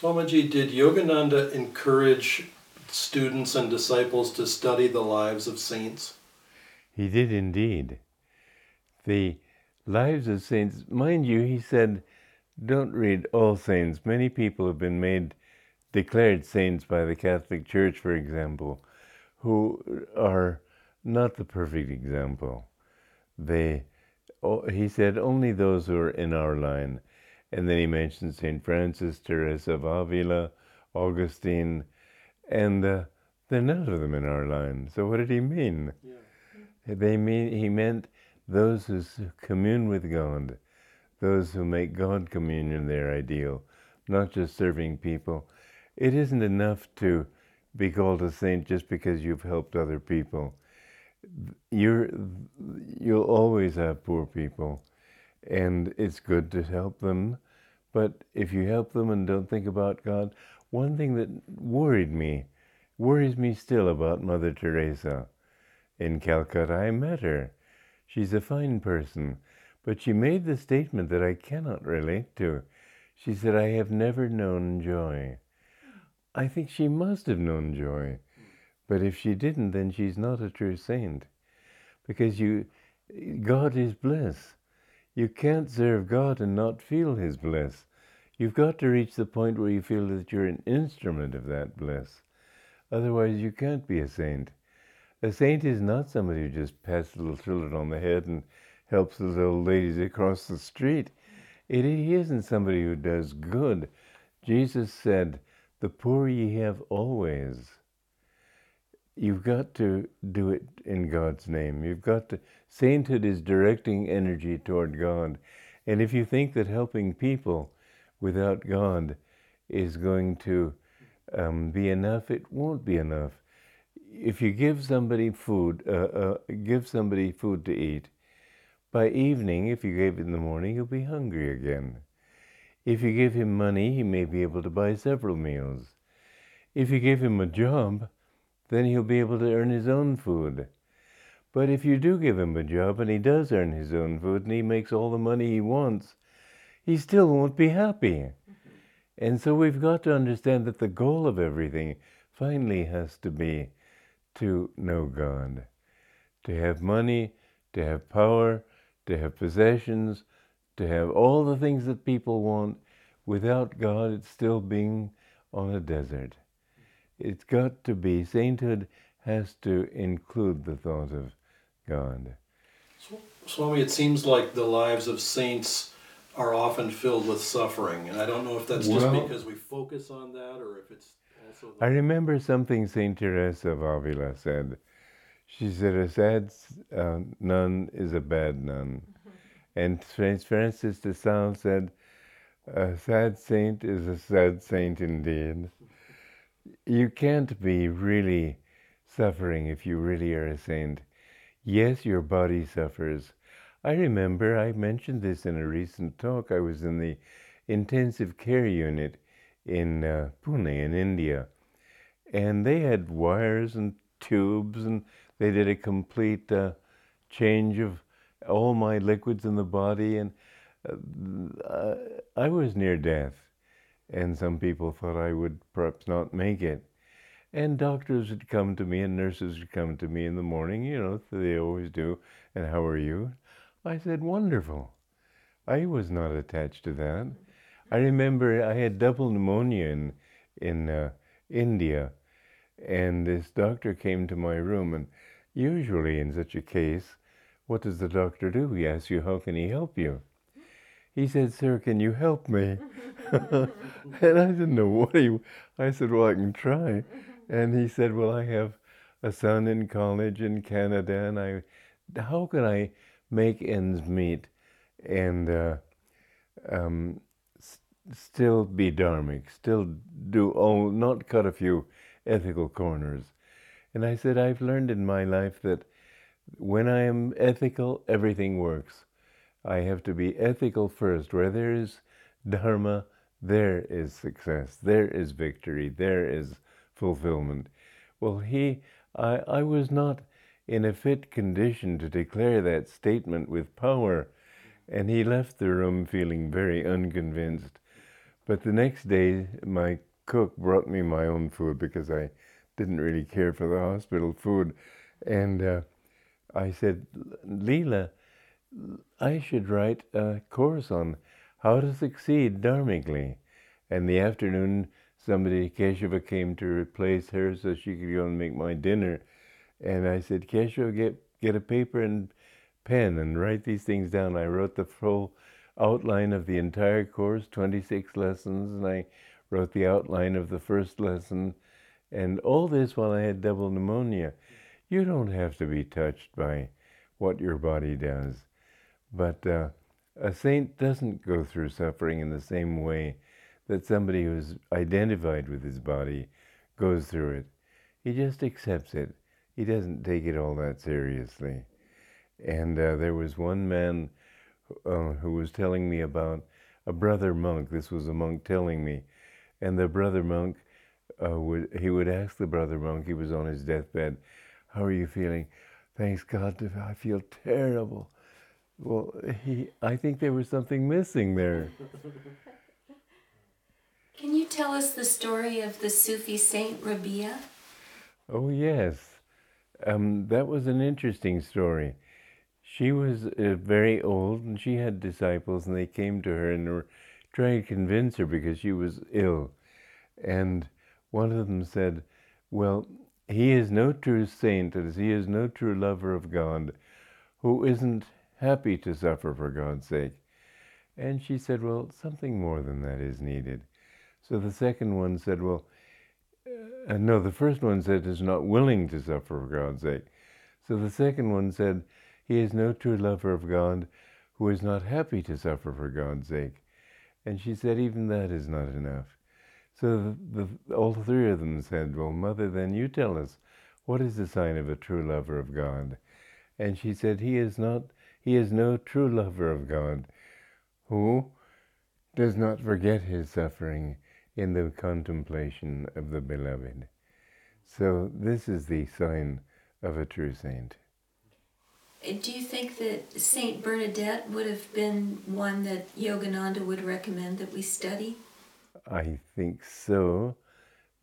Swamiji, did Yogananda encourage students and disciples to study the lives of saints? He did indeed. The lives of saints, mind you, he said, don't read all saints. Many people have been made declared saints by the Catholic Church, for example, who are not the perfect example. They, he said, only those who are in our line. And then he mentions St. Francis, Teresa of Avila, Augustine, and uh, they're none of them in our line. So what did he mean? Yeah. They mean he meant those who commune with God, those who make God communion their ideal, not just serving people. It isn't enough to be called a saint just because you've helped other people. You're, you'll always have poor people, and it's good to help them. But if you help them and don't think about God, one thing that worried me, worries me still about Mother Teresa in Calcutta, I met her. She's a fine person, but she made the statement that I cannot relate to. She said, I have never known joy. I think she must have known joy. But if she didn't, then she's not a true saint. Because you, God is bliss. You can't serve God and not feel His bliss. You've got to reach the point where you feel that you're an instrument of that bliss. Otherwise, you can't be a saint. A saint is not somebody who just pats little children on the head and helps those old ladies across the street. It, he isn't somebody who does good. Jesus said, The poor ye have always. You've got to do it in God's name. You've got to. Sainthood is directing energy toward God. And if you think that helping people without God is going to um, be enough, it won't be enough if you give somebody food, uh, uh, give somebody food to eat, by evening, if you gave it in the morning, he'll be hungry again. If you give him money, he may be able to buy several meals. If you give him a job, then he'll be able to earn his own food. But if you do give him a job and he does earn his own food and he makes all the money he wants, he still won't be happy. Mm-hmm. And so we've got to understand that the goal of everything finally has to be to know God, to have money, to have power, to have possessions, to have all the things that people want. Without God, it's still being on a desert. It's got to be, sainthood has to include the thought of God. Swami, it seems like the lives of saints are often filled with suffering, and I don't know if that's just well, because we focus on that or if it's also. I remember something St. Teresa of Avila said. She said, A sad uh, nun is a bad nun. Mm-hmm. And St. Francis de Sales said, A sad saint is a sad saint indeed. You can't be really suffering if you really are a saint. Yes, your body suffers. I remember I mentioned this in a recent talk. I was in the intensive care unit in uh, Pune in India. And they had wires and tubes, and they did a complete uh, change of all my liquids in the body. And uh, I was near death. And some people thought I would perhaps not make it. And doctors would come to me and nurses would come to me in the morning, you know, they always do. And how are you? I said, wonderful. I was not attached to that. I remember I had double pneumonia in, in uh, India, and this doctor came to my room. And usually, in such a case, what does the doctor do? He asks you, How can he help you? He said, Sir, can you help me? and I didn't know what he. I said, Well, I can try. And he said, Well, I have a son in college in Canada, and I, how can I make ends meet? And uh, um, still be dharmic, still do all, not cut a few ethical corners. And I said, I've learned in my life that when I am ethical, everything works. I have to be ethical first. Where there is dharma, there is success, there is victory, there is fulfillment. Well, he, I, I was not in a fit condition to declare that statement with power, and he left the room feeling very unconvinced. But the next day, my cook brought me my own food because I didn't really care for the hospital food. And uh, I said, Leela, I should write a course on how to succeed dharmically. And the afternoon, somebody, Keshava, came to replace her so she could go and make my dinner. And I said, Keshava, get, get a paper and pen and write these things down. I wrote the full outline of the entire course, 26 lessons, and I wrote the outline of the first lesson. And all this while I had double pneumonia. You don't have to be touched by what your body does. But uh, a saint doesn't go through suffering in the same way that somebody who's identified with his body goes through it. He just accepts it. He doesn't take it all that seriously. And uh, there was one man uh, who was telling me about a brother monk. This was a monk telling me, and the brother monk uh, would he would ask the brother monk. He was on his deathbed. How are you feeling? Thanks God, I feel terrible. Well, he, I think there was something missing there. Can you tell us the story of the Sufi saint Rabia? Oh, yes. Um, that was an interesting story. She was uh, very old and she had disciples, and they came to her and were trying to convince her because she was ill. And one of them said, Well, he is no true saint, as he is no true lover of God, who isn't happy to suffer for God's sake. And she said, Well, something more than that is needed. So the second one said, Well, uh, no, the first one said, is not willing to suffer for God's sake. So the second one said, He is no true lover of God who is not happy to suffer for God's sake. And she said, Even that is not enough. So the, the, all three of them said, Well, Mother, then you tell us, what is the sign of a true lover of God? And she said, He is not he is no true lover of God who does not forget his suffering in the contemplation of the beloved. So, this is the sign of a true saint. Do you think that Saint Bernadette would have been one that Yogananda would recommend that we study? I think so,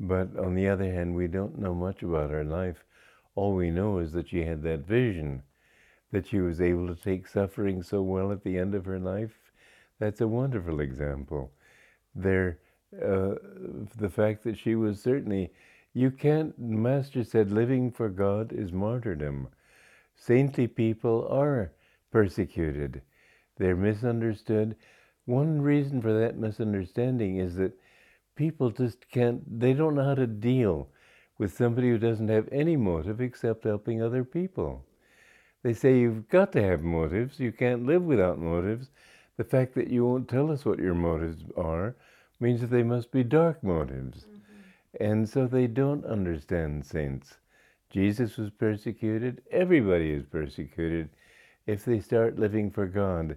but on the other hand, we don't know much about her life. All we know is that she had that vision that she was able to take suffering so well at the end of her life. That's a wonderful example. There, uh, the fact that she was certainly, you can't, Master said, living for God is martyrdom. Saintly people are persecuted, they're misunderstood. One reason for that misunderstanding is that people just can't, they don't know how to deal with somebody who doesn't have any motive except helping other people. They say you've got to have motives. You can't live without motives. The fact that you won't tell us what your motives are means that they must be dark motives. Mm-hmm. And so they don't understand saints. Jesus was persecuted. Everybody is persecuted if they start living for God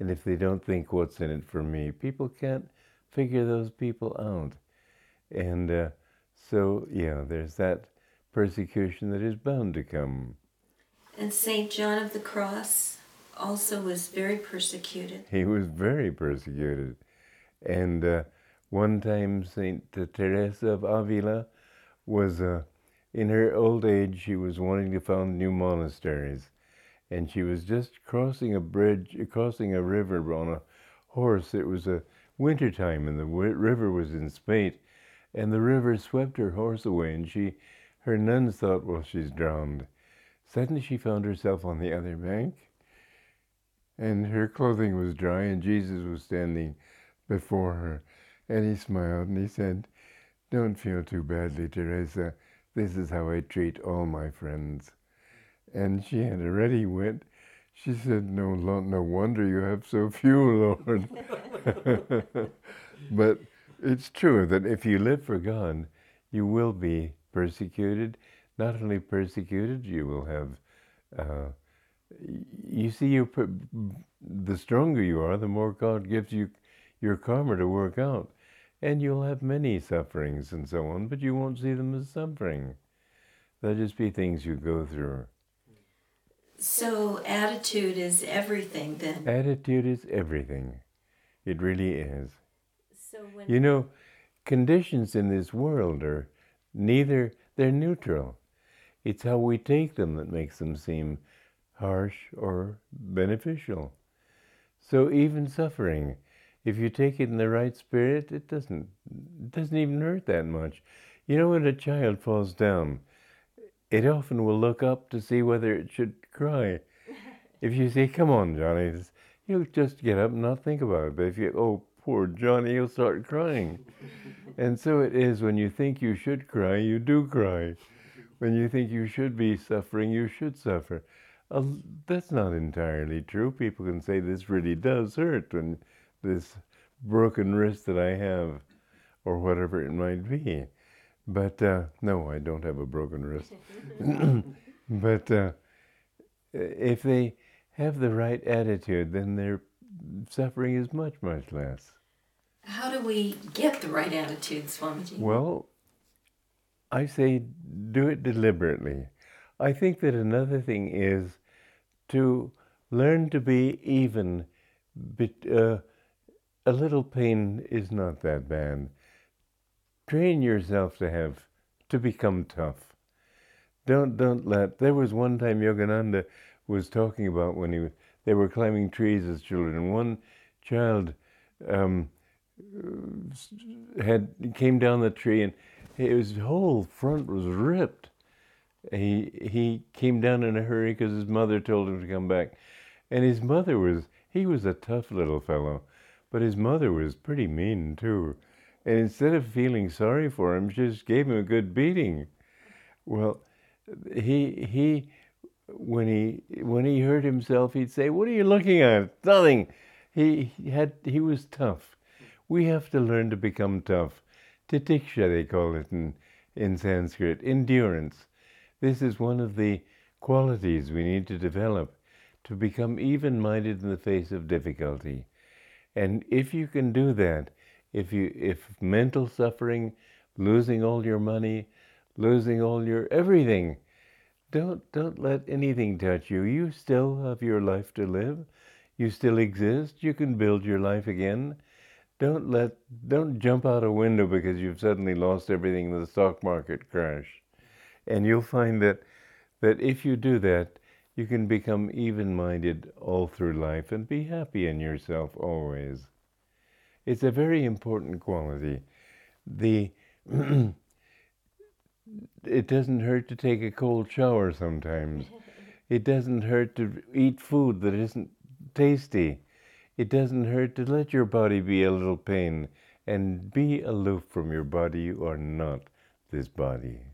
and if they don't think, what's in it for me? People can't figure those people out. And uh, so, yeah, there's that persecution that is bound to come. And St. John of the Cross also was very persecuted. He was very persecuted. And uh, one time, St. Teresa of Avila was, uh, in her old age, she was wanting to found new monasteries. And she was just crossing a bridge, crossing a river on a horse. It was a winter time, and the river was in spate. And the river swept her horse away, and she, her nuns thought, well, she's drowned. Suddenly she found herself on the other bank, and her clothing was dry, and Jesus was standing before her. And he smiled and he said, Don't feel too badly, Teresa. This is how I treat all my friends. And she had already went. She said, No, no wonder you have so few, Lord. but it's true that if you live for God, you will be persecuted not only persecuted, you will have. Uh, you see, you the stronger you are, the more God gives you your karma to work out, and you'll have many sufferings and so on, but you won't see them as suffering. They'll just be things you go through. So attitude is everything then. Attitude is everything. It really is. So when You know, conditions in this world are neither, they're neutral. It's how we take them that makes them seem harsh or beneficial. So even suffering, if you take it in the right spirit, it doesn't it doesn't even hurt that much. You know when a child falls down, it often will look up to see whether it should cry. If you say, "Come on, Johnny," he'll just get up and not think about it. But if you, "Oh, poor Johnny," he'll start crying. and so it is when you think you should cry, you do cry. When you think you should be suffering, you should suffer. Uh, that's not entirely true. People can say this really does hurt when this broken wrist that I have, or whatever it might be. But uh, no, I don't have a broken wrist. but uh, if they have the right attitude, then their suffering is much, much less. how do we get the right attitude, Swamiji? Well, I say do it deliberately. I think that another thing is to learn to be even. But, uh, a little pain is not that bad. Train yourself to have to become tough. Don't don't let. There was one time Yogananda was talking about when he they were climbing trees as children. One child um, had came down the tree and his whole front was ripped. He he came down in a hurry because his mother told him to come back, and his mother was he was a tough little fellow, but his mother was pretty mean too. And instead of feeling sorry for him, she just gave him a good beating. Well, he he when he when he hurt himself, he'd say, "What are you looking at? Nothing." He had he was tough. We have to learn to become tough. Titiksha, they call it in, in Sanskrit, endurance. This is one of the qualities we need to develop to become even minded in the face of difficulty. And if you can do that, if you if mental suffering, losing all your money, losing all your everything, don't don't let anything touch you. You still have your life to live. You still exist. You can build your life again. Don't let don't jump out a window because you've suddenly lost everything in the stock market crash. And you'll find that that if you do that, you can become even-minded all through life and be happy in yourself always. It's a very important quality. The it doesn't hurt to take a cold shower sometimes. It doesn't hurt to eat food that isn't tasty. It doesn't hurt to let your body be a little pain and be aloof from your body. You are not this body.